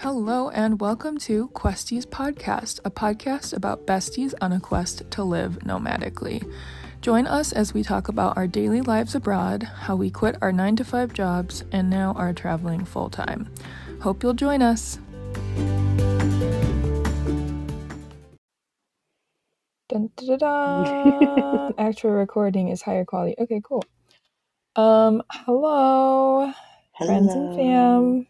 Hello, and welcome to Questies Podcast, a podcast about besties on a quest to live nomadically. Join us as we talk about our daily lives abroad, how we quit our 9 to 5 jobs, and now are traveling full time. Hope you'll join us. Dun, da, da, da. Actual recording is higher quality. Okay, cool. Um, hello, friends and fam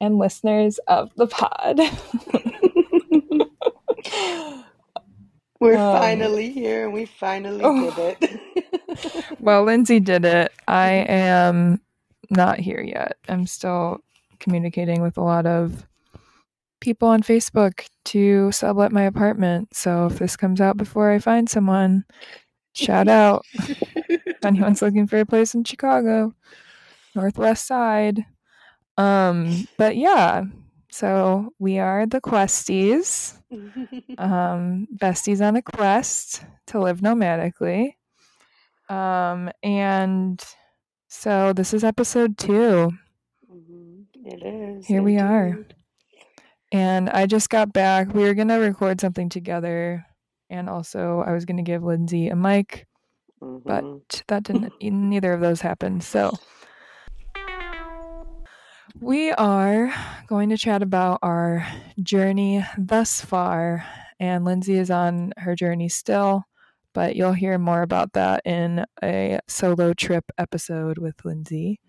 and listeners of the pod. We're Um, finally here and we finally oh. did it. well, Lindsay did it. I am not here yet. I'm still communicating with a lot of people on Facebook to sublet my apartment. So if this comes out before I find someone, shout out. if anyone's looking for a place in Chicago, Northwest Side. Um, but yeah, so we are the Questies, um, besties on a quest to live nomadically. Um, and so this is episode two, Mhm, it is. Here we are. and I just got back. We were gonna record something together, and also I was gonna give Lindsay a mic, Mhm. but that didn't. neither of those happened. So we are going to chat about our journey thus far, and Lindsay is on her journey still. But you'll hear more about that in a solo trip episode with Lindsay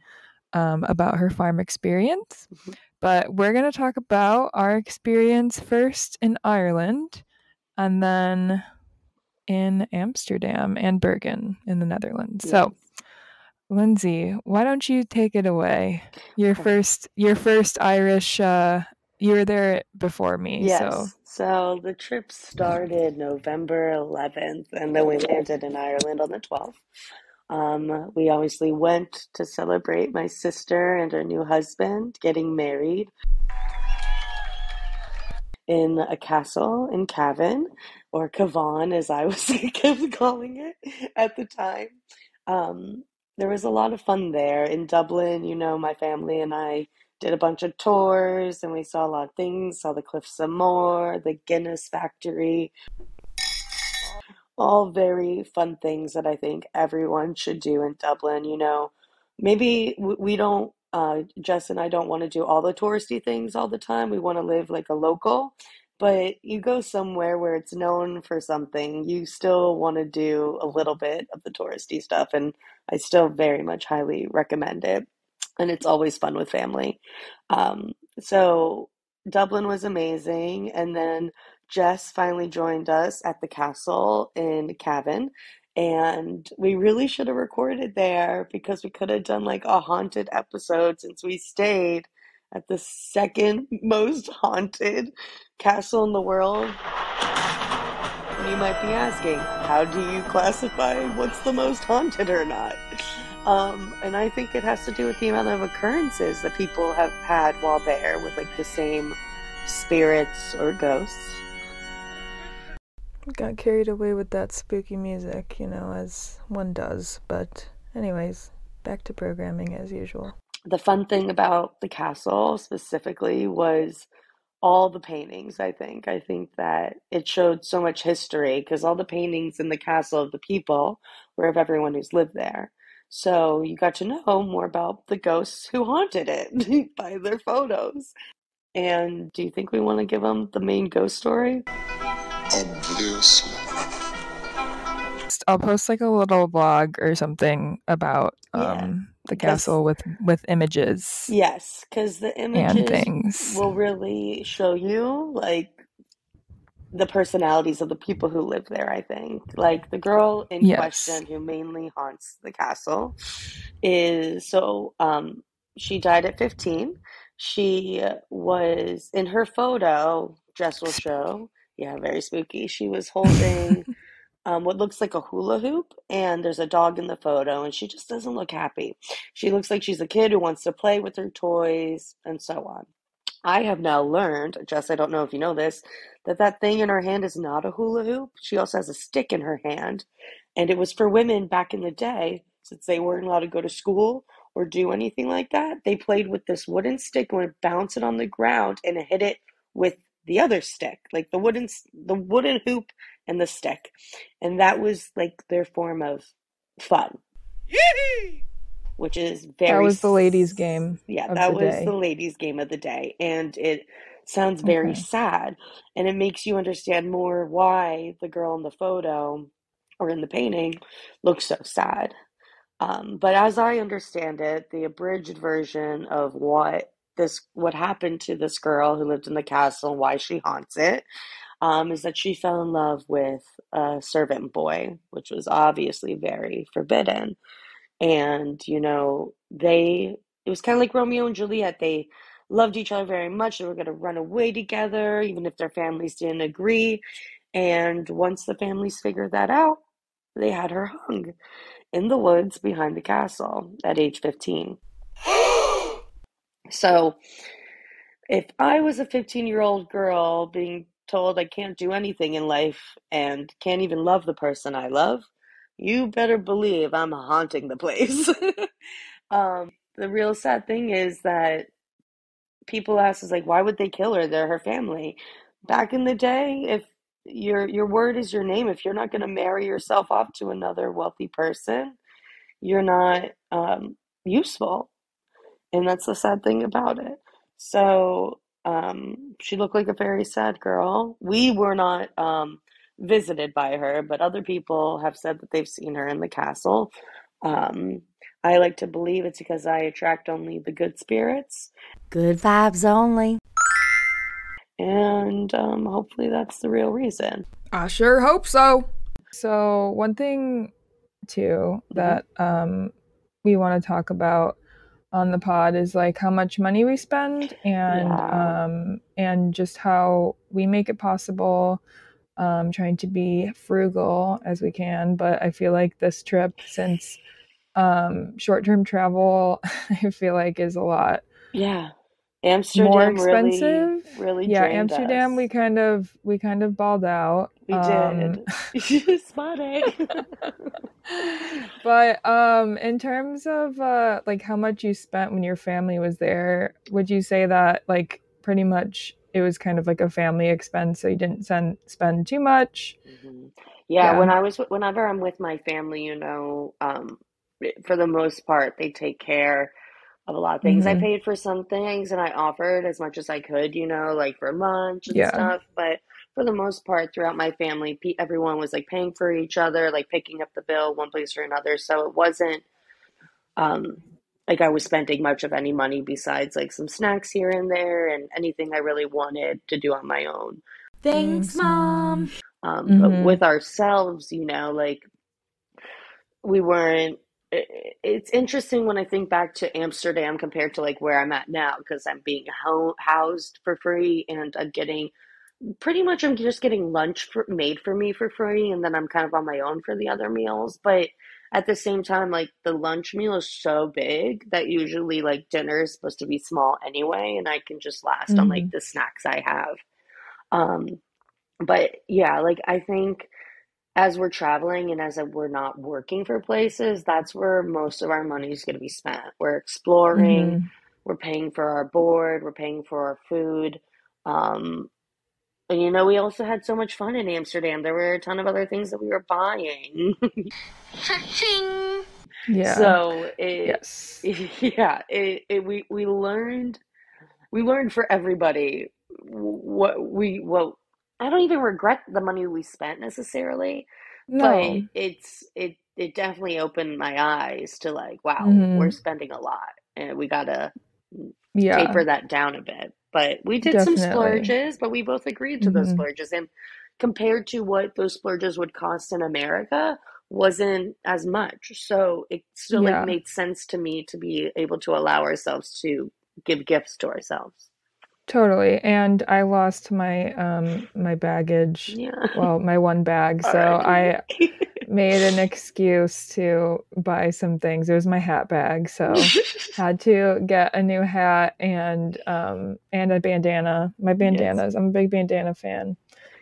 um, about her farm experience. Mhm. But we're going to talk about our experience first in Ireland and then in Amsterdam and Bergen in the Netherlands. So, Yes. Lindsay, why don't you take it away? Your first your first Irish uh you were there before me, so Yes. So the trip started November 11th and then we landed in Ireland on the 12th. Um, we obviously went to celebrate my sister and her new husband getting married in a castle in Cavan, or Cavan as I was calling it at the time. Um, there was a lot of fun there in Dublin. You know, my family and I did a bunch of tours and we saw a lot of things, saw the Cliffs of Moher, the Guinness factory, all very fun things that I think everyone should do in Dublin. You know, maybe we don't, uh, Jess and I don't want to do all the touristy things all the time. We want to live like a local, but you go somewhere where it's known for something, you still want to do a little bit of the touristy stuff, and I still very much highly recommend it. And it's always fun with family. Um, so Dublin was amazing, and then Jess finally joined us at the castle in Cavan. And we really should have recorded there because we could have done like a haunted episode since we stayed at the second most haunted castle in the world. And you might be asking, how do you classify what's the most haunted or not? Um, and I think it has to do with the amount of occurrences that people have had while there with like the same spirits or ghosts. got carried away with that spooky music, you know, as one does. But anyways, back to programming as usual. The fun thing about the castle specifically was all the paintings, I think. I think that it showed so much history because all the paintings in the castle of the people were of everyone who's lived there. So you got to know more about the ghosts who haunted it by their photos. And do you think we want to give them the main ghost story? Obviously. I'll post like a little blog or something about Yeah, um the castle with with images yes, because the and images things. will really show you like the personalities of the people who live there, I think. Like the girl in Yes. question who mainly haunts the castle is so um she died at 15. She was in her photo, Dress will show. Yeah, very spooky. She was holding um, what looks like a hula hoop, and there's a dog in the photo, and she just doesn't look happy. She looks like she's a kid who wants to play with her toys, and so on. I have now learned, Jess, I don't know if you know this, that that thing in her hand is not a hula hoop. She also has a stick in her hand, and it was for women back in the day, since they weren't allowed to go to school or do anything like that. They played with this wooden stick and would bounce it on the ground and hit it with the other stick, like the wooden the wooden hoop and the stick. And that was like their form of fun. Yee! Which is very That was the ladies game. Yeah, that the was day. the ladies game of the day and it sounds very Okay. sad and it makes you understand more why the girl in the photo or in the painting looks so sad. Um, but as I understand it, the abridged version of what this what happened to this girl who lived in the castle and why she haunts it um, is that she fell in love with a servant boy, which was obviously very forbidden. And you know, they it was kind of like Romeo and Juliet. They loved each other very much. They were going to run away together, even if their families didn't agree. And once the families figured that out, they had her hung in the woods behind the castle at age 15. So, if I was a 15 year old girl being told I can't do anything in life and can't even love the person I love, you better believe I'm haunting the place. um, the real sad thing is that people ask us like, why would they kill her? They're her family. Back in the day, if your your word is your name, if you're not going to marry yourself off to another wealthy person, you're not um, useful. And that's the sad thing about it. So um, she looked like a very sad girl. We were not um, visited by her, but other people have said that they've seen her in the castle. Um, I like to believe it's because I attract only the good spirits, Good vibes only. and um, hopefully that's the real reason. I sure hope so. So one thing too Mhm. that um we want to talk about on the pod is like how much money we spend and Yeah. um and just how we make it possible um trying to be frugal as we can but I feel like this trip since um short-term travel I feel like is a lot Yeah, Amsterdam more really, expensive. really yeah, Amsterdam us. we kind of we kind of balled out. We Um, did. Spotty. but um in terms of uh like how much you spent when your family was there, would you say that like pretty much it was kind of like a family expense so you didn't send, spend too much? Mhm. Yeah, Yeah. when I was whenever I'm with my family, you know, um, for the most part, they take care of a lot of things. I Mhm. paid for some things and I offered as much as I could, you know, like for lunch and Yeah. stuff. But for the most part, throughout my family, pe- everyone was like paying for each other, like picking up the bill one place or another. So it wasn't um, like I was spending much of any money besides like some snacks here and there and anything I really wanted to do on my own. Thanks, Mom. Um, but Mhm. with ourselves, you know, like we weren't. It's interesting when I think back to Amsterdam compared to like where I'm at now because I'm being ho housed for free and I'm getting pretty much I'm just getting lunch for, made for me for free and then I'm kind of on my own for the other meals. But at the same time, like the lunch meal is so big that usually like dinner is supposed to be small anyway, and I can just last on like Mhm. the snacks I have. Um, but yeah, like I think as we're traveling and as we're not working for places, that's where most of our money is going to be spent. We're exploring, Mhm. we're paying for our board, we're paying for our food. Um, and you know, we also had so much fun in Amsterdam. There were a ton of other things that we were buying. Yeah. So it, yes. yeah, it, it we we learned we learned for everybody what we well I don't even regret the money we spent necessarily, but No. it's it it definitely opened my eyes to like, wow, Mhm. we're spending a lot and we gotta Yeah. taper that down a bit. But we did some splurges, but we both agreed to those Mhm. splurges. And compared to what those splurges would cost in America, wasn't as much. So it still Yeah. like made sense to me to be able to allow ourselves to give gifts to ourselves. Totally. And I lost my um my baggage. Yeah. Well, my one bag. So I made an excuse to buy some things. It was my hat bag, so had to get a new hat and um and a bandana. My Yes. bandanas. I'm a big bandana fan.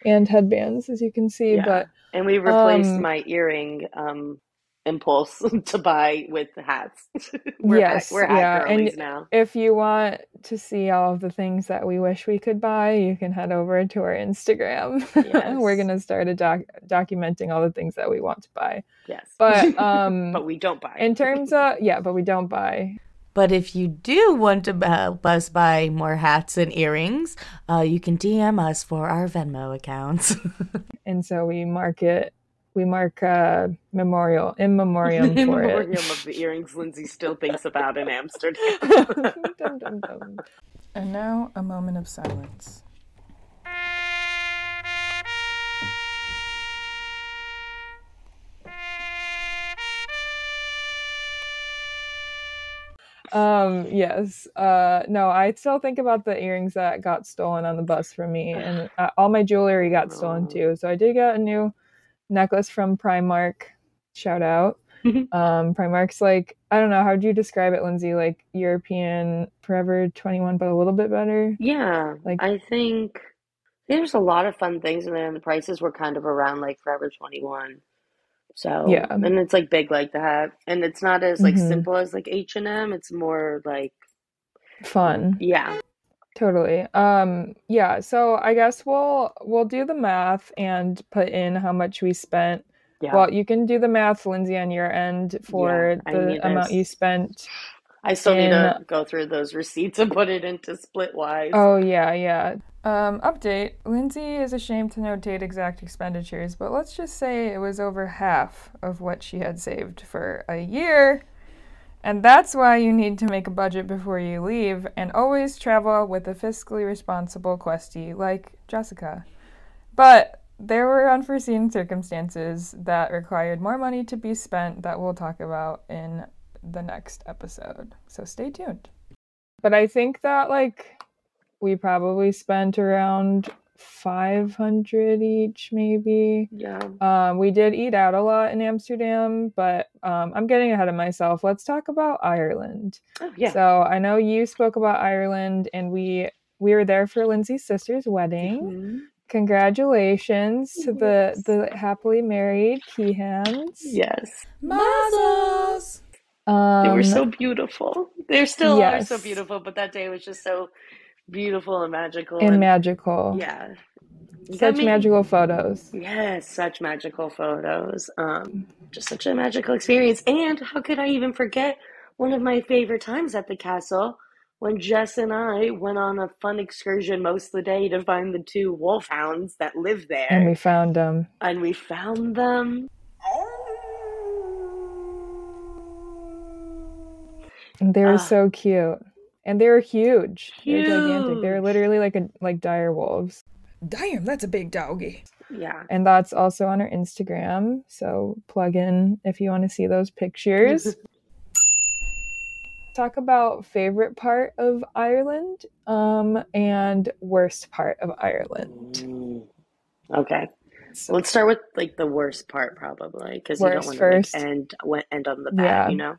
And headbands, as you can see. Yeah. But And we replaced um my earring um impulse to buy with hats. we're Yes, hat, we're hat yeah, and now. if you want to see all of the things that we wish we could buy, you can head over to our Instagram. We're gonna start a doc documenting all the things that we want to buy. Yes. But um but we don't buy. in terms of yeah, but we don't buy. But if you do want to help us buy more hats and earrings, uh, you can DM us for our Venmo accounts. And so we mark it we mark uh memorial in memoriam in for memoriam it. of the earrings Lindsay still thinks about in Amsterdam. Dum, dum, dum. And now a moment of silence. Um, yes. Uh, no, I still think about the earrings that got stolen on the bus from me, and uh, all my jewelry got stolen Oh. too. So I did get a new necklace from Primark. Shout out. Um, Primark's like, I don't know, how would you describe it, Lindsay? Like European Forever 21, but a little bit better. yeah, Like- I think there's a lot of fun things in there, and the prices were kind of around like Forever 21. So Yeah. and it's like big like that, and it's not as like Mhm. simple as like H and M. It's more like Fun. yeah, Totally. Um, yeah, so I guess we'll we'll do the math and put in how much we spent. yeah. Well, you can do the math, Lindsay, on your end for Yeah, I the amount you spent. I still need to go through those receipts and put it into Splitwise. Oh yeah, yeah. Um, update. Lindsay is ashamed to notate exact expenditures, but let's just say it was over half of what she had saved for a year. And that's why you need to make a budget before you leave and always travel with a fiscally responsible questie like Jessica. But there were unforeseen circumstances that required more money to be spent that we'll talk about in the next episode. So stay tuned. But I think that like we probably spent around 500 each maybe. Yeah. Um, we did eat out a lot in Amsterdam, but um, I'm getting ahead of myself. Let's talk about Ireland. Oh, yeah. So I know you spoke about Ireland, and we we were there for Lindsay's sister's wedding. Mhm. Congratulations to the the happily married Keehans. Yes. Mazos! Um, They were so beautiful. They're still are so beautiful, but that day was just so beautiful and magical. and magical. Yeah. Such magical photos. Yes, such magical photos. Um, just such a magical experience. And how could I even forget one of my favorite times at the castle when Jess and I went on a fun excursion most of the day to find the two wolfhounds that live there. And we found them. and we found them. And they were Ah. so cute. And they're huge. huge. They're gigantic. They're literally like a like dire wolves. Damn, that's a big doggy. Yeah. And that's also on our Instagram. So plug in if you want to see those pictures. Talk about favorite part of Ireland um, and worst part of Ireland. Mm. Okay. So- Let's start with like the worst part probably because you don't Worst want first. to like, end end on the bad, Yeah. you know.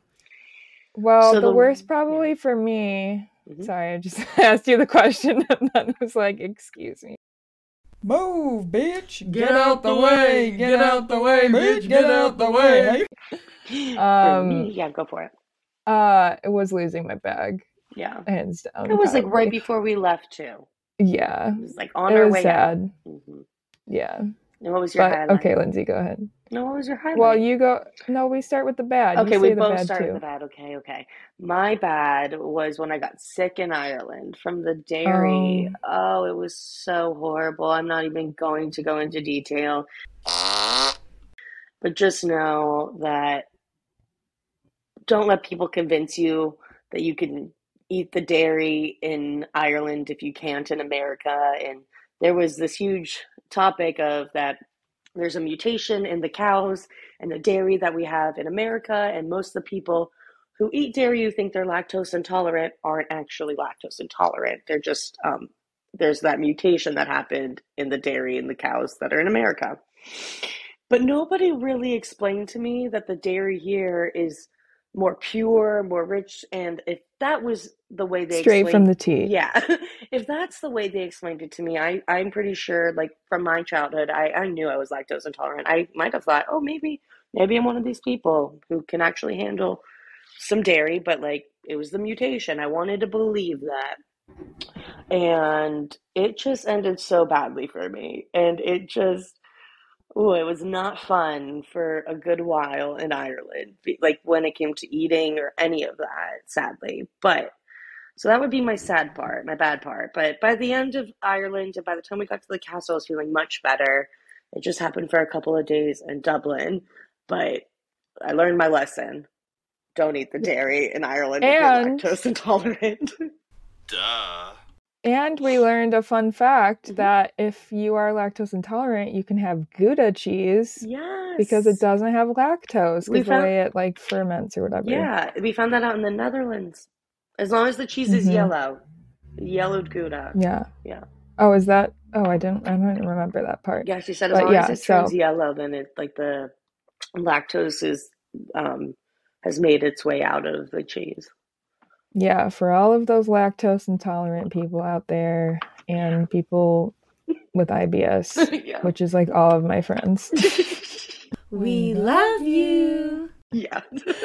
Well, So the, the- worst probably for me. Mhm. Sorry, I just asked you the question and then was like, excuse me. Move, bitch! Get out the way, get out the way, bitch, get out the way. For Um, me, yeah, go for it. Uh, it was losing my bag, Yeah. hands down. It was like right before we left too. Yeah, It was like on it our was way sad. out. hmm Yeah, And what was your but highlight? okay, Lindsay, go ahead. No, what was your highlight? Well, you go. No, we start with the bad. Okay, we both bad started too. with the bad. Okay, okay. My bad was when I got sick in Ireland from the dairy. Oh. oh, it was so horrible. I'm not even going to go into detail. But just know that don't let people convince you that you can eat the dairy in Ireland if you can't in America. And there was this huge topic of that there's a mutation in the cows and the dairy that we have in America, and most of the people who eat dairy who think they're lactose intolerant aren't actually lactose intolerant. They're just um, there's that mutation that happened in the dairy in the cows that are in America. But nobody really explained to me that the dairy here is more pure, more rich, and if that was the way they Straight from the tea. yeah, if that's the way they explained it to me, I I'm pretty sure, like from my childhood, I I knew I was lactose intolerant. I might have thought, oh, maybe maybe I'm one of these people who can actually handle some dairy, but like it was the mutation. I wanted to believe that. And it just ended so badly for me. And it just, oh, it was not fun for a good while in Ireland, like when it came to eating or any of that, sadly. But so that would be my sad part, my bad part. But by the end of Ireland, and by the time we got to the castle, I was feeling much better. It just happened for a couple of days in Dublin, but I learned my lesson. Don't eat the dairy in Ireland And- if you're lactose intolerant. Duh. And we learned a fun fact Mhm. that if you are lactose intolerant, you can have Gouda cheese yes. because it doesn't have lactose because the way it like ferments or whatever. Yeah, we found that out in the Netherlands. As long as the cheese is Mhm. yellow, yellowed Gouda. Yeah. Yeah. Oh, is that? Oh, I didn't. I don't remember that part. Yeah, she said as But long yeah, as it turns yellow, then it like the lactose is um has made its way out of the cheese. Yeah, for all of those lactose intolerant people out there and people with IBS, yeah. which is like all of my friends. We love you. yeah.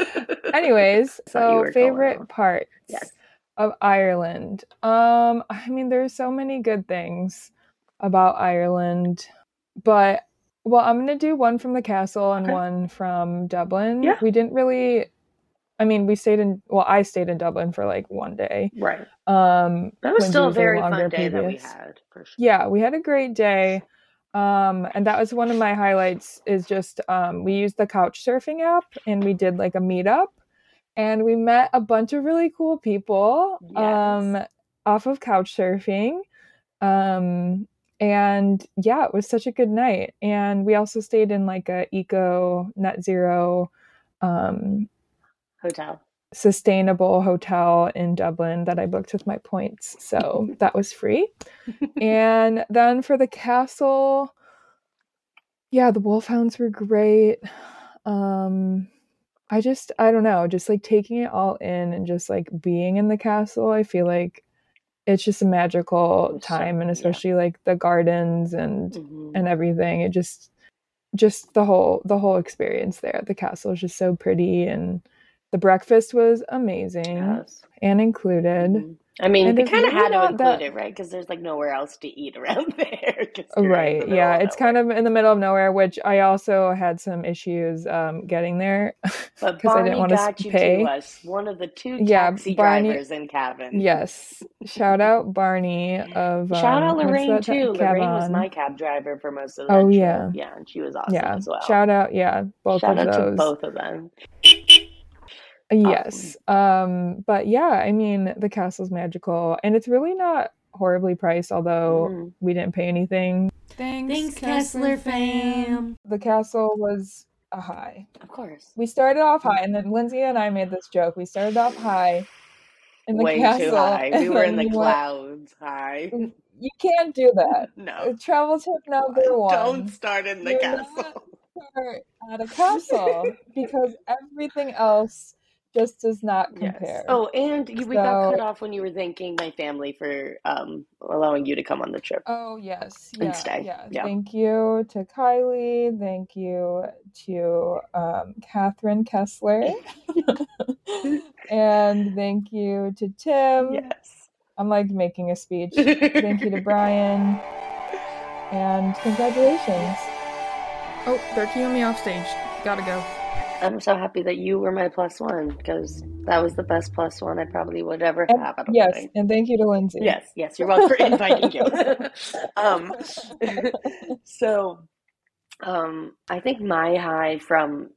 Anyways, so favorite parts Yes. of Ireland. Um, I mean, there's so many good things about Ireland, but well, I'm gonna do one from the castle and Okay. one from Dublin. Yeah. We didn't really. I mean, we stayed in. Well, I stayed in Dublin for like one day. Right. Um, That was still a was there very fun day that we had, for sure. Yeah, we had a great day. Um, and that was one of my highlights is just um, we used the couch surfing app and we did like a meetup and we met a bunch of really cool people um, off of couch surfing. Um, and yeah, it was such a good night. And we also stayed in like a eco net zero um, Hotel. sustainable hotel in Dublin that I booked with my points. So that was free. and then for the castle, yeah, the wolfhounds were great. Um I just I don't know, just like taking it all in and just like being in the castle, I feel like it's just a magical It was so- time and yeah. especially like the gardens and Mhm. and everything. It just just the whole the whole experience there at the castle is just so pretty and the breakfast was amazing Yes. and included. Mhm. I mean, And they kind of had to include that- it, right? Because there's like nowhere else to eat around there. Oh, the right. Yeah. It's kind of in the middle of nowhere, which I also had some issues um, getting there because I didn't want to pay. us, one of the two Yeah, taxi Barney- drivers in Cavan. Yes. Shout out Barney of um, Shout out Lorraine too. Lorraine was my cab driver for most of that Oh, trip. yeah. yeah, and she was awesome Yeah. as well. Shout out. Yeah. Both Shout of out those. to both of them. Yes. Um, but yeah, I mean, the castle's magical and it's really not horribly priced, although Mhm. we didn't pay anything. Thanks, Thanks, Kessler fam. The castle was a high. Of course. We started off high, and then Lindsay and I made this joke. We started off high in the Way castle. too high. We were in the we went- clouds high. You can't do that. No. Travel tip number one. Don't start in the You're castle. not- start at a castle because everything else just does not Yes. compare. Oh, and you, we got cut off when you were thanking my family for um, allowing you to come on the trip. Oh yes, And stay, yeah. yeah. Thank you to Kylie. Thank you to um, Catherine Kessler, and thank you to Tim. Yes. I'm like making a speech. Thank you to Brian, and congratulations. Oh, they're cueing me off stage. Gotta go. I'm so happy that you were my plus one because that was the best plus one I probably would ever And- have yes, wedding. and thank you to Lindsay. Yes, yes, you're welcome for inviting you. um, so, um, I think my high from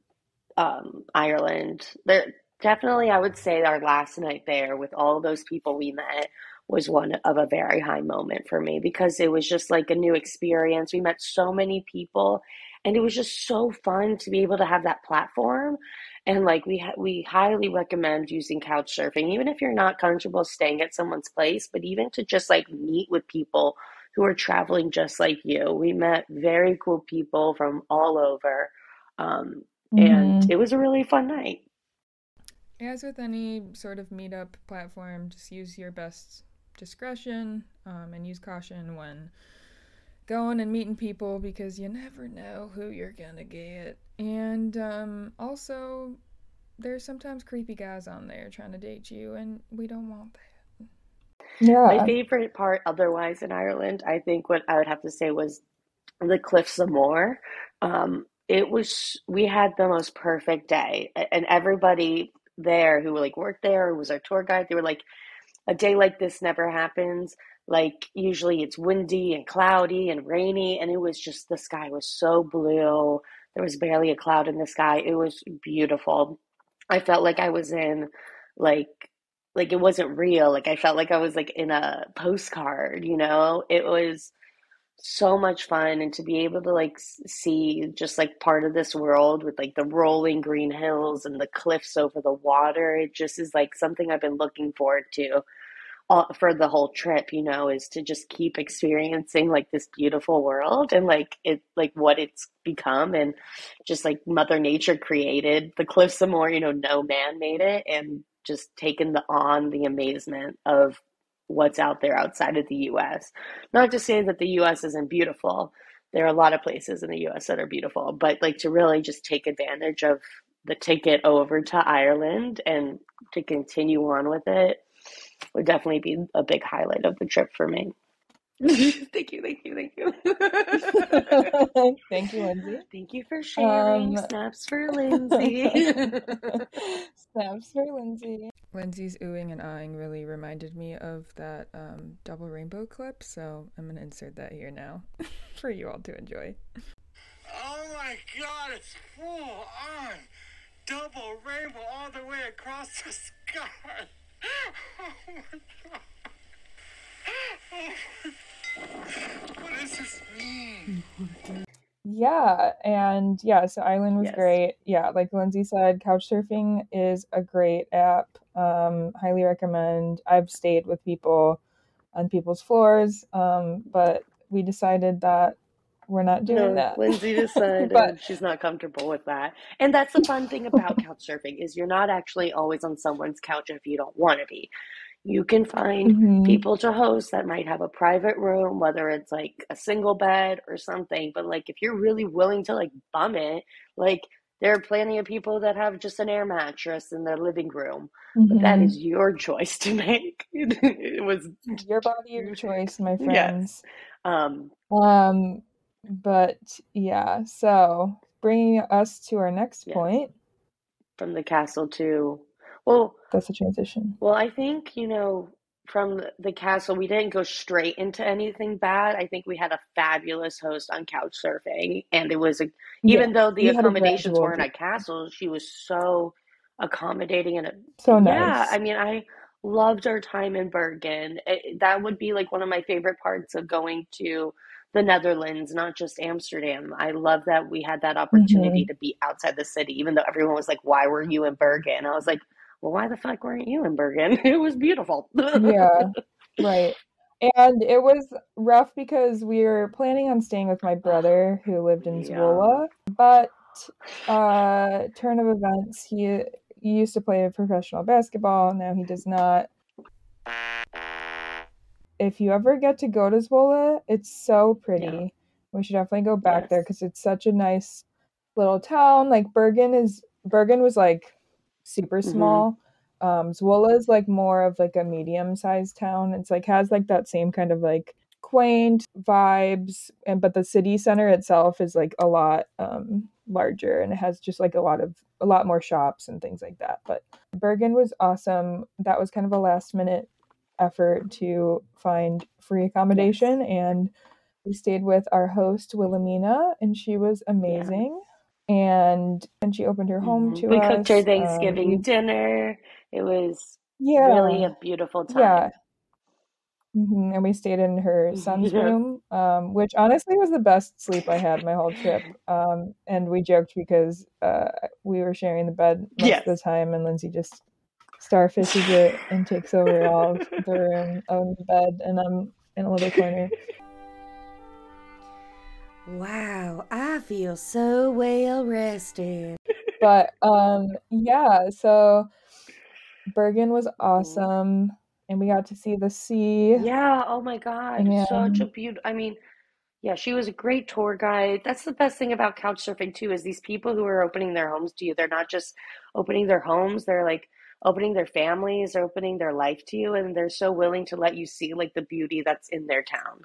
um, Ireland, there definitely I would say our last night there with all those people we met was one of a very high moment for me because it was just like a new experience. We met so many people, and it was just so fun to be able to have that platform. And like we ha- we highly recommend using couch surfing, even if you're not comfortable staying at someone's place, but even to just like meet with people who are traveling just like you. We met very cool people from all over, um, and Mhm. it was a really fun night. As with any sort of meetup platform, just use your best discretion um, and use caution when going and meeting people because you never know who you're gonna get And um, also, there's sometimes creepy guys on there trying to date you, and we don't want that. Yeah. My Yeah. favorite part, otherwise, in Ireland, I think what I would have to say was the Cliffs of Moher. Um, it was, we had the most perfect day, and everybody there who like worked there, who was our tour guide, they were like, a day like this never happens. Like, usually it's windy and cloudy and rainy, and it was just the sky was so blue. There was barely a cloud in the sky. It was beautiful. I felt like I was in like like it wasn't real. Like I felt like I was like in a postcard, you know? It was so much fun and to be able to like see just like part of this world with like the rolling green hills and the cliffs over the water. It just is like something I've been looking forward to all, for the whole trip, you know, is to just keep experiencing like this beautiful world and like it like what it's become and just like Mother Nature created the Cliffs of Moher, you know, no man made it and just taken the on the amazement of what's out there outside of the US. Not to say that the US isn't beautiful. There are a lot of places in the US that are beautiful, but like to really just take advantage of the ticket over to Ireland and to continue on with it would definitely be a big highlight of the trip for me. Thank you, thank you, thank you. Thank you, Lindsay. Thank you for sharing. Um, Snaps for Lindsay. Snaps for Lindsay. Lindsay's oohing and ahhing really reminded me of that um, double rainbow clip, so I'm gonna insert that here now for you all to enjoy. Oh my god, it's full on! Double rainbow all the way across the sky! Oh my god! Oh my What does this mean? Yeah, and yeah, so Ireland was Yes. great. Yeah, like Lindsay said, Couchsurfing is a great app. Um, highly recommend. I've stayed with people on people's floors, um, but we decided that we're not doing No, that. Lindsay decided But she's not comfortable with that. And that's the fun thing about couch surfing is you're not actually always on someone's couch if you don't want to be. You can find Mhm. people to host that might have a private room, whether it's like a single bed or something. But like if you're really willing to like bum it, like there are plenty of people that have just an air mattress in their living room. But that Mhm. is your choice to make. It was Your body, your choice, my yes. friends. Um, Um, but yeah, so bringing us to our next yes. point. From the castle to well, That's a transition. Well, I think, you know, from the, the castle, we didn't go straight into anything bad. I think we had a fabulous host on couch surfing, and it was a, Yeah, even though the we had a accommodations weren't at castle, she was so accommodating and So nice. yeah, I mean, I loved our time in Bergen. It, that would be like one of my favorite parts of going to the Netherlands, not just Amsterdam. I love that we had that opportunity hmm to be outside the city, even though everyone was like, "Why were you in Bergen?" I was like, "Well, why the fuck weren't you in Bergen? It was beautiful." Yeah, right. And it was rough because we were planning on staying with my brother who lived in Yeah. Zwolle, but uh turn of events, he he used to play professional basketball, now he does not. If you ever get to go to Zwolle, it's so Yeah. pretty. We should definitely go back there because it's such a nice little town. Like Bergen is Bergen was like super hmm small. Um, Zwolle is like more of like a medium-sized town. It's like has like that same kind of like quaint vibes, and but the city center itself is like a lot um larger and it has just like a lot of a lot more shops and things like that. But Bergen was awesome. That was kind of a last minute effort to find free Yes. accommodation and we stayed with our host Wilhelmina and she was Yeah. And and she opened her home hmm to We cooked our us um Thanksgiving we dinner. It was really a beautiful yeah time. hmm and we stayed in her son's Yes. room um which honestly was the best sleep I had my whole trip um and we joked because uh we were sharing the bed most of the time and Lindsay just starfishes it and takes over all of the room of the bed and I'm in a little corner Wow, I feel so well rested. but um yeah so Bergen was awesome and we got to see the sea Yeah, oh my God, such a and beautiful. I mean, Yeah, she was a great tour guide. That's the best thing about couch surfing too, is these people who are opening their homes to you, they're not just opening their homes, they're like opening their families, they're opening their life to you, and they're so willing to let you see like the beauty that's in their town.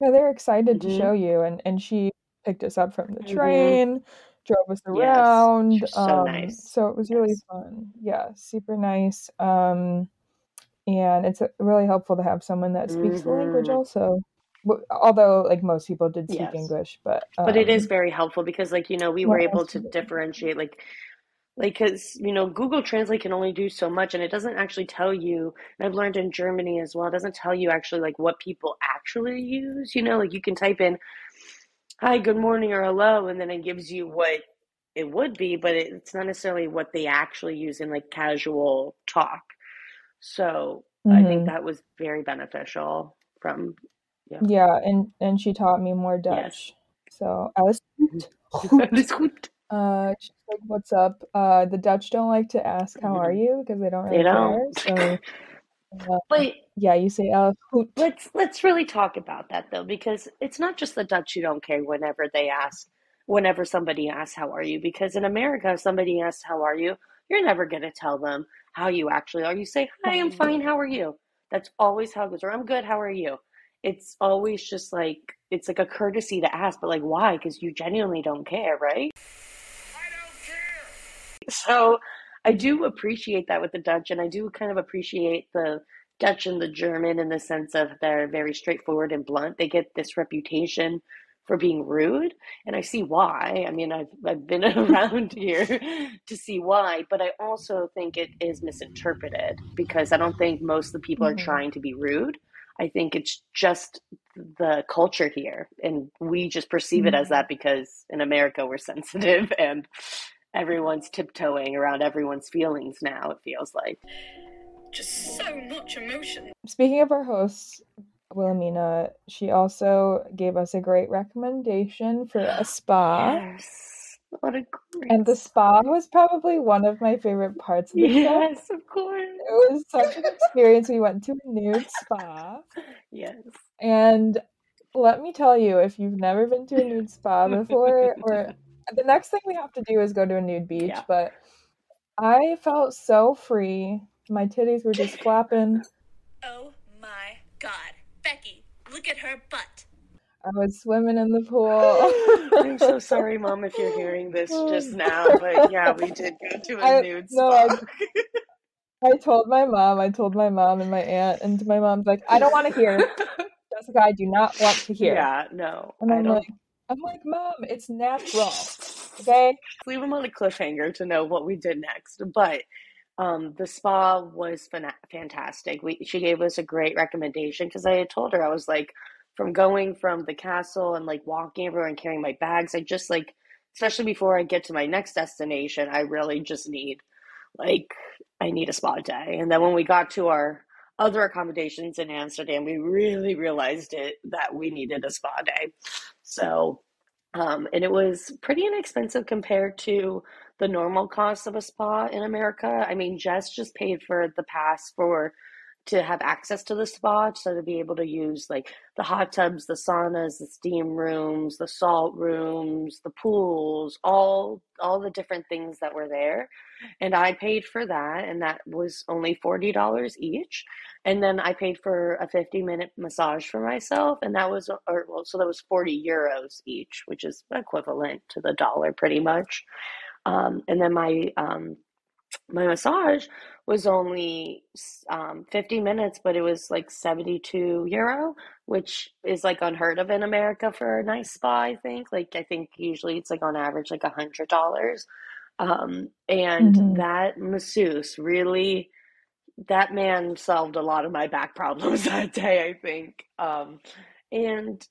Yeah, they're excited to hmm show you, and and she picked us up from the hmm train, drove us Yes, around. she's so Um, nice. so it was really Yes. fun. Yeah, super nice. Um, and it's uh, really helpful to have someone that speaks the language hmm also. Although, like most people did speak Yes. English, but But it is um, very helpful because like, you know, we were able to differentiate like like because you know google translate can only do so much and it doesn't actually tell you and i've learned in germany as well it doesn't tell you actually like what people actually use you know? Like you can type in hi good morning or hello and then it gives you what it would be but it's not necessarily what they actually use in like casual talk. So i think hmm that was very beneficial from yeah. Yeah, and and she taught me more yes. Dutch. So goed, that goed. is good Uh, she's like, "What's up?" Uh, the Dutch don't like to ask "How are Mhm. you?" because they don't they really care. don't So, uh, but yeah, you say "alles goed." Let's let's really talk about that though, because it's not just the Dutch who don't care whenever they ask, whenever somebody asks, "How are you?" Because in America, if somebody asks, "How are you?" you're never going to tell them how you actually are. You say, "Hi, I'm fine. How are you?" That's always how it goes. Or "I'm good. How are you?" It's always just like it's like a courtesy to ask, but like why? Because you genuinely don't care, right? I don't care. So I do appreciate that with the Dutch, and I do kind of appreciate the Dutch and the German in the sense of they're very straightforward and blunt. They get this reputation for being rude, and I see why. I mean, I've I've been around here to see why, but I also think it is misinterpreted because I don't think most of the people are hmm trying to be rude. I think it's just the culture here, and we just perceive it as hmm that because in America we're sensitive and everyone's tiptoeing around everyone's feelings now, it feels like. Just so much emotion. Speaking of our host, Wilhelmina, she also gave us a great recommendation for a spa. Yes. What a great And the spa. was probably one of my favorite parts of the. Yes, of course. It was such an experience. We went to a nude spa. Yes. And let me tell you, if you've never been to a nude spa before, or the next thing we have to do is go to a nude beach, Yeah. but I felt so free. My titties were just flapping. Oh my god. Becky, look at her butt. I was swimming in the pool. I'm so sorry, Mom, if you're hearing this just now, but yeah, we did go to a I nude no, I spa. I told my mom, I told my mom and my aunt, and my mom's like, I don't want to hear. Jessica, I do not want to hear. Yeah, no, And I I'm don't. like, I'm like, Mom, it's natural. Leave them on a cliffhanger to know what we did next. But um, the spa was fantastic. We she gave us a great recommendation because I had told her I was like, from going from the castle and like walking everywhere and carrying my bags, I just like, especially before I get to my next destination, I really just need like I need a spa day. And then when we got to our other accommodations in Amsterdam, we really realized it that we needed a spa day. So um, and it was pretty inexpensive compared to the normal cost of a spa in America. I mean, Jess just paid for the pass for to have access to the spa, so to be able to use like the hot tubs, the saunas, the steam rooms, the salt rooms, the pools, all all the different things that were there. And I paid for that, and that was only $40 each. And then I paid for a 50 minute massage for myself, and that was, or well, so that was 40 euros each, which is equivalent to the dollar pretty much. Um, and then my um, my massage was only um, 50 minutes, but it was like 72 euro, which is like unheard of in America for a nice spa, I think. Like, I think usually it's like on average like a hundred dollars. Um, and Mhm. that masseuse really, that man solved a lot of my back problems that day, I think. Um, and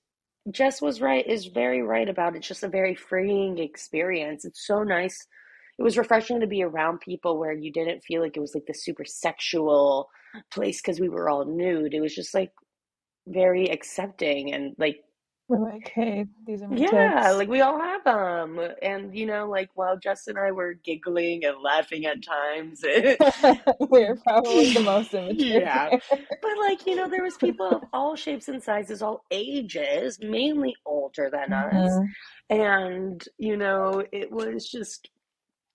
Jess was right, is very right about it. It's just a very freeing experience. It's so nice. It was refreshing to be around people where you didn't feel like it was like the super sexual place because we were all nude. It was just like very accepting and like We're like, hey, these are my Yeah, tips. like we all have them. And you know, like while Jess and I were giggling and laughing at times, We're probably the most immature. yeah. But like, you know, there was people of all shapes and sizes, all ages, mainly older than us. Mhm. And, you know, it was just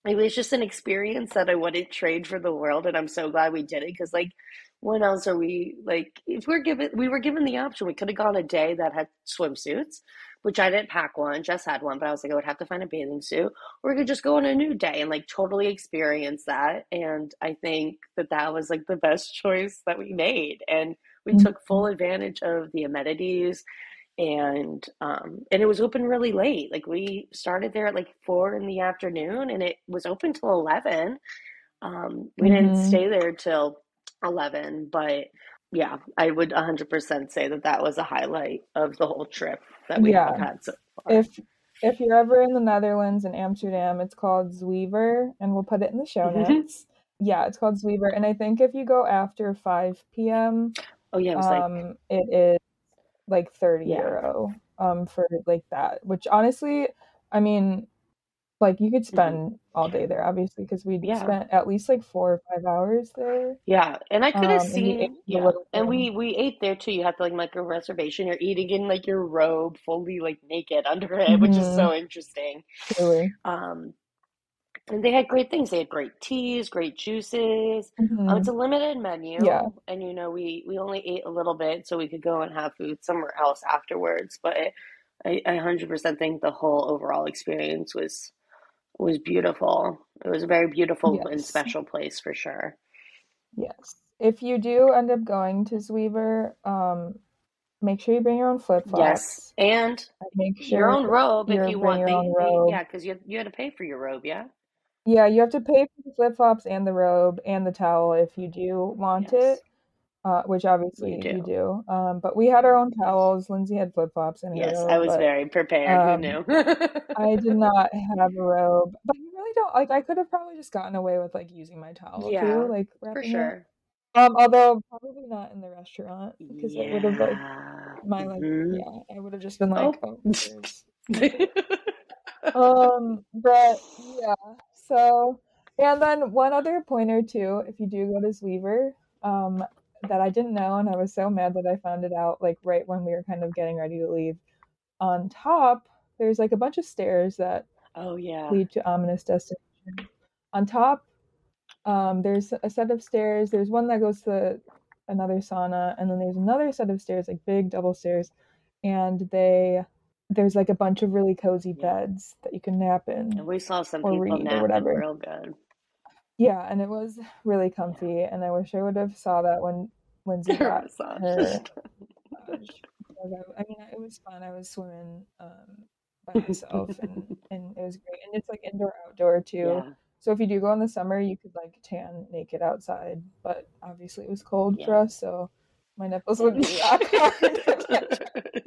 it was just an experience that I wouldn't trade for the world, and I'm so glad we did it because, like, when else are we like? If we're given, we were given the option, we could have gone a day that had swimsuits, which I didn't pack one. Jess had one, but I was like, I would have to find a bathing suit, or we could just go on a new day and like totally experience that. And I think that that was like the best choice that we made, and we took full mm-hmm. advantage of the amenities and um and it was open really late like we started there at like four in the afternoon and it was open till 11 um we didn't Mhm. stay there till 11 but yeah i would 100% say that that was a highlight of the whole trip that we Yeah. have had so far If if you're ever in the Netherlands in Amsterdam, it's called Zuiver, and we'll put it in the show Mhm. notes. Yeah, it's called Zuiver, and I think if you go after 5 p.m., oh yeah it was like um, it is like 30 Yeah. euro um for like that, which honestly, I mean, like you could spend all day there, obviously, because we Mm-hmm. Yeah. spent at least like four or five hours there. Yeah, and I could Um, have and we seen, yeah, and we we ate there too. You have to like make a reservation. You're eating in like your robe, fully like naked under it, which is Mhm. so interesting. Truly. Um, and they had great things. They had great teas, great juices. Um, it's Mhm. a limited menu, Yeah. and you know we we only ate a little bit, so we could go and have food somewhere else afterwards. But I I 100% think the whole overall experience was was beautiful. It was a very beautiful and special place for sure. Yes. If you do end up going to Zuiver, um, make sure you bring your own flip flops. Yes, and Make your own robe if you want. your They, own they robe. yeah, because you you had to pay for your robe, yeah. Yeah, you have to pay for the flip flops and the robe and the towel if you do want Yes, it, uh, which you obviously you do. do. Um, but we had our own towels. Lindsay had flip flops and her Yes, I robe, was but very prepared. Who um, knew? I did not have a robe. But you really don't like. I could have probably just gotten away with like using my towel too, Yeah, like for wrapping it. sure. Um, although probably not in the restaurant because it would have like Yeah. my like hmm yeah, I would have just been Oh. like, oh, there's um, but yeah. So, and then one other pointer too, if you do go to Zuiver, um, that I didn't know, and I was so mad that I found it out like right when we were kind of getting ready to leave. On top, there's like a bunch of stairs that Oh yeah. lead to ominous destination. On top, um, there's a set of stairs. There's one that goes to another sauna, and then there's another set of stairs, like big double stairs, and they there's like a bunch of really cozy Yeah. beds that you can nap in. And we saw some or people read or whatever. real good. Yeah, and it was really Yeah. comfy, and I wish I would have saw that when Lindsay got her I, mean, it was fun. I was swimming um, by myself, and and it was great. And it's like indoor outdoor too. Yeah. So if you do go in the summer, you could like tan naked outside, but obviously it was cold for us, so my nipples would be rock hard.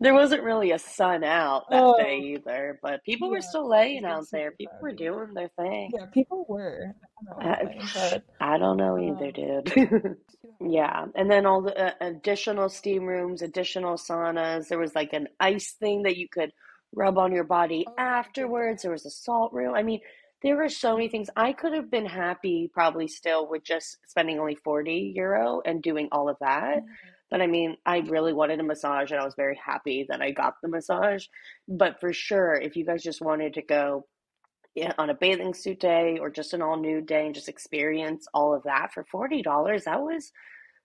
There wasn't really a sun out that Oh, day either, but people were still laying out there. People were doing their thing. Yeah, people were. I don't know I, but I don't know either, um, dude. Yeah, and then all the uh, additional steam rooms, additional saunas. There was like an ice thing that you could rub on your body Oh, afterwards. There was a salt room. I mean, there were so many things. I could have been happy probably still with just spending only 40 euro and doing all of that. Mhm. But I mean, I really wanted a massage and I was very happy that I got the massage. But for sure, if you guys just wanted to go on a bathing suit day or just an all nude day and just experience all of that for $40, that was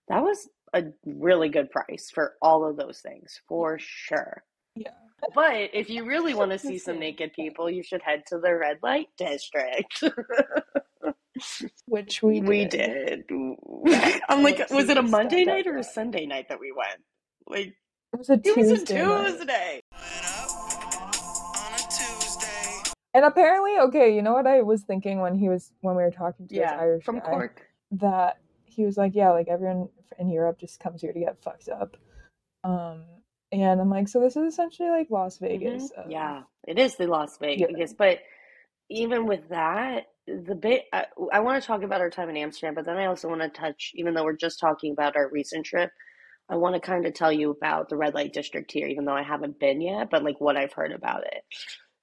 that was a really good price for all of those things, for sure. yeah. But if you really want to see some naked people, you should head to the red light district. Which we We did. did. I'm like, Whoopsie, was it a Monday night or a. Sunday night that we went? Like, It was a it was a Tuesday night. Tuesday. on a Tuesday. And apparently, okay, you know what I was thinking when he was when we were talking to this Yeah, Irish from guy Cork. that he was like, yeah, like everyone in Europe just comes here to get fucked up. Um, and I'm like, so this is essentially like Las hmm Vegas of Yeah, it is the Las Vegas. Europe. But even with that, the bit I, I want to talk about our time in Amsterdam, but then I also want to touch, even though we're just talking about our recent trip, I want to kind of tell you about the red light district here, even though I haven't been yet, but like what I've heard about it.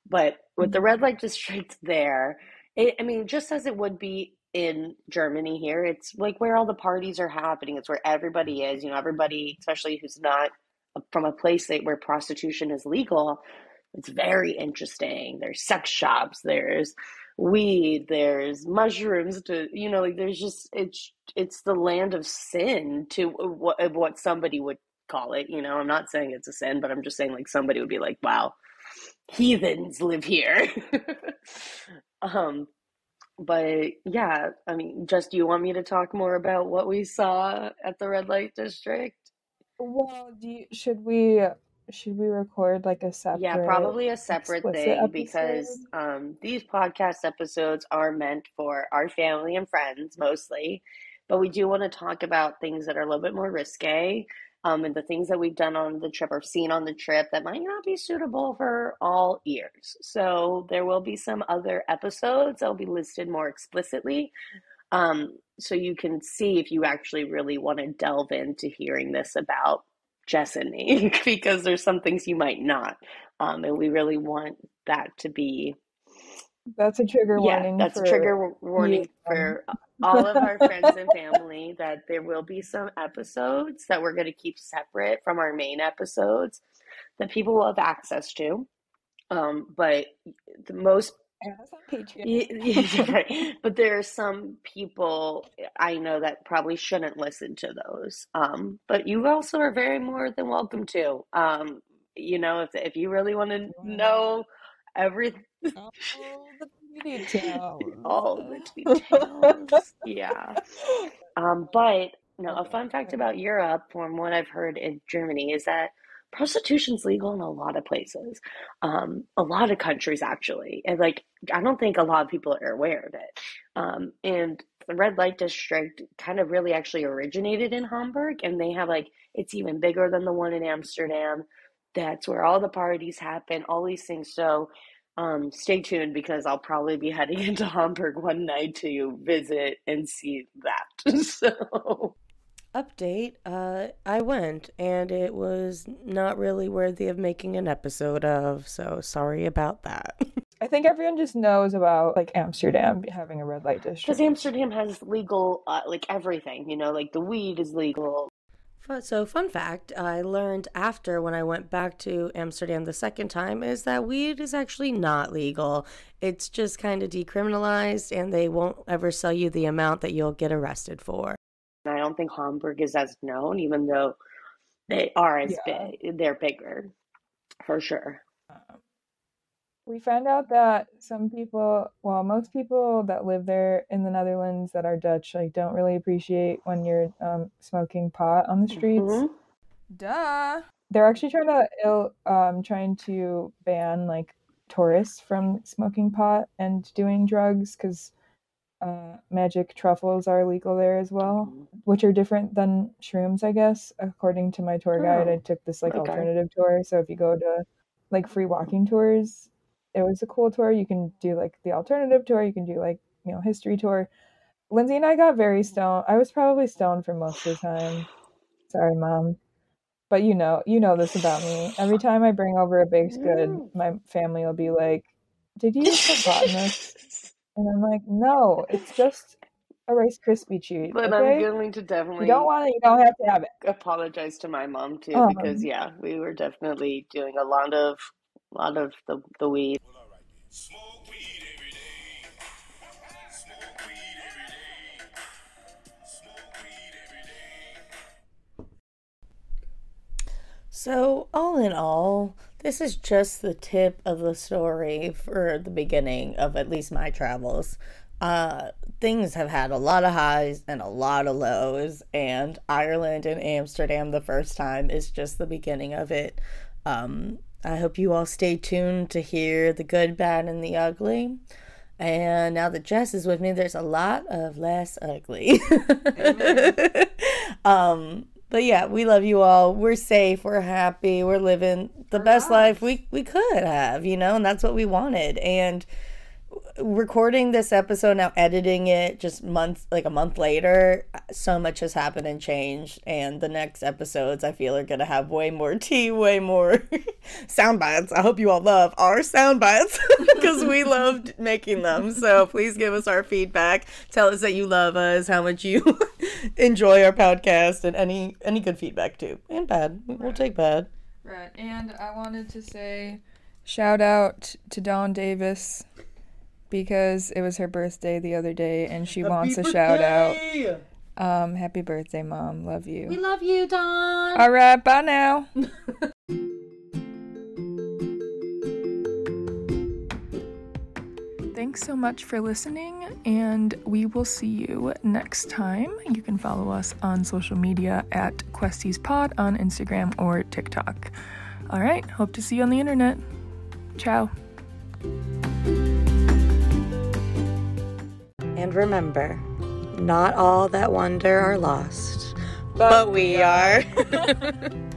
But with the mm-hmm. red light district there, it, I mean, just as it would be in Germany here, it's like where all the parties are happening. It's where everybody is, you know, everybody, especially who's not from a place that, where prostitution is legal. It's very interesting. There's sex shops, there's weed, there's mushrooms to, you know, like there's just, it's, it's the land of sin to what, what somebody would call it. You know, I'm not saying it's a sin, but I'm just saying like somebody would be like, wow, heathens live here. um, but yeah, I mean, just do you want me to talk more about what we saw at the red light district? Well, you, should we should we record like a separate Yeah, probably a separate thing episode? because um, these podcast episodes are meant for our family and friends mostly, but we do want to talk about things that are a little bit more risque. Um, and the things that we've done on the trip or seen on the trip that might not be suitable for all ears. So there will be some other episodes that will be listed more explicitly. Um, so you can see if you actually really want to delve into hearing this about Jess and me, because there's some things you might not. Um, and we really want that to be That's a trigger yeah, warning that's a trigger warning you, for all of our friends and family that there will be some episodes that we're going to keep separate from our main episodes that people will have access to. Um, but the most Add on Patreon. Y- yeah, right. But there are some people I know that probably shouldn't listen to those. Um, but you also are very more than welcome to. Um, you know, if if you really want to know everything, All the details. all the details, yeah. Um, but no, a fun fact about Europe, from what I've heard in Germany, is that prostitution's legal in a lot of places, um, a lot of countries actually, and like I don't think a lot of people are aware of it. Um, and the red light district kind of really actually originated in Hamburg, and they have like it's even bigger than the one in Amsterdam. That's where all the parties happen, all these things. So. Um, stay tuned because I'll probably be heading into Hamburg one night to visit and see that. so, Update uh, I went, and it was not really worthy of making an episode of, so sorry about that. I think everyone just knows about like Amsterdam having a red light district. because. Amsterdam has legal, uh, like everything, you know, like the weed is legal. So, fun fact I learned after when I went back to Amsterdam the second time is that weed is actually not legal. It's just kind of decriminalized, and they won't ever sell you the amount that you'll get arrested for. And I don't think Hamburg is as known, even though they are as Yeah. big. They're bigger, for sure. We found out that some people, well, most people that live there in the Netherlands that are Dutch, like don't really appreciate when you're um, smoking pot on the streets. Mhm. Duh. They're actually trying to ill, um, trying to ban like tourists from smoking pot and doing drugs because uh, magic truffles are legal there as well, Mhm. which are different than shrooms, I guess. According to my tour guide, Oh, I took this like okay. alternative tour. So if you go to like free walking tours, it was a cool tour. You can do like the alternative tour. You can do like you know history tour. Lindsay and I got very stoned. I was probably stoned for most of the time. Sorry, mom. But you know, you know this about me. Every time I bring over a baked good, Mm. my family will be like, "Did you in this?" And I'm like, "No, it's just a Rice Krispie treat." But okay? I'm going to definitely you don't want it, you don't have to have it. apologize to my mom too, Um, because yeah, we were definitely doing a lot of, lot of the the weed. Smoke weed every day. Smoke weed every day. Smoke weed every day. So, all in all, this is just the tip of the story for the beginning of at least my travels. Uh, things have had a lot of highs and a lot of lows, and Ireland and Amsterdam the first time is just the beginning of it. Um, I hope you all stay tuned to hear the good, bad, and the ugly. And now that Jess is with me, there's a lot of less ugly. um, but yeah, we love you all. We're safe. We're happy. We're living the best life we we could have, you know, and that's what we wanted. And recording this episode now editing it just months like a month later so much has happened and changed and the next episodes i feel are gonna have way more tea way more sound bites. I hope you all love our sound bites because we loved making them. So please give us our feedback. Tell us that you love us how much you enjoy our podcast and any any good feedback too. And bad. We'll take bad. Right. And I wanted to say shout out to Dawn Davis because it was her birthday the other day and she wants a shout out. Um, happy birthday, mom. Love you. We love you, Dawn. All right, bye now. Thanks so much for listening, and we will see you next time. You can follow us on social media at Questies Pod on Instagram or TikTok. All right, hope to see you on the internet. Ciao. And remember, not all that wonder are lost. but we are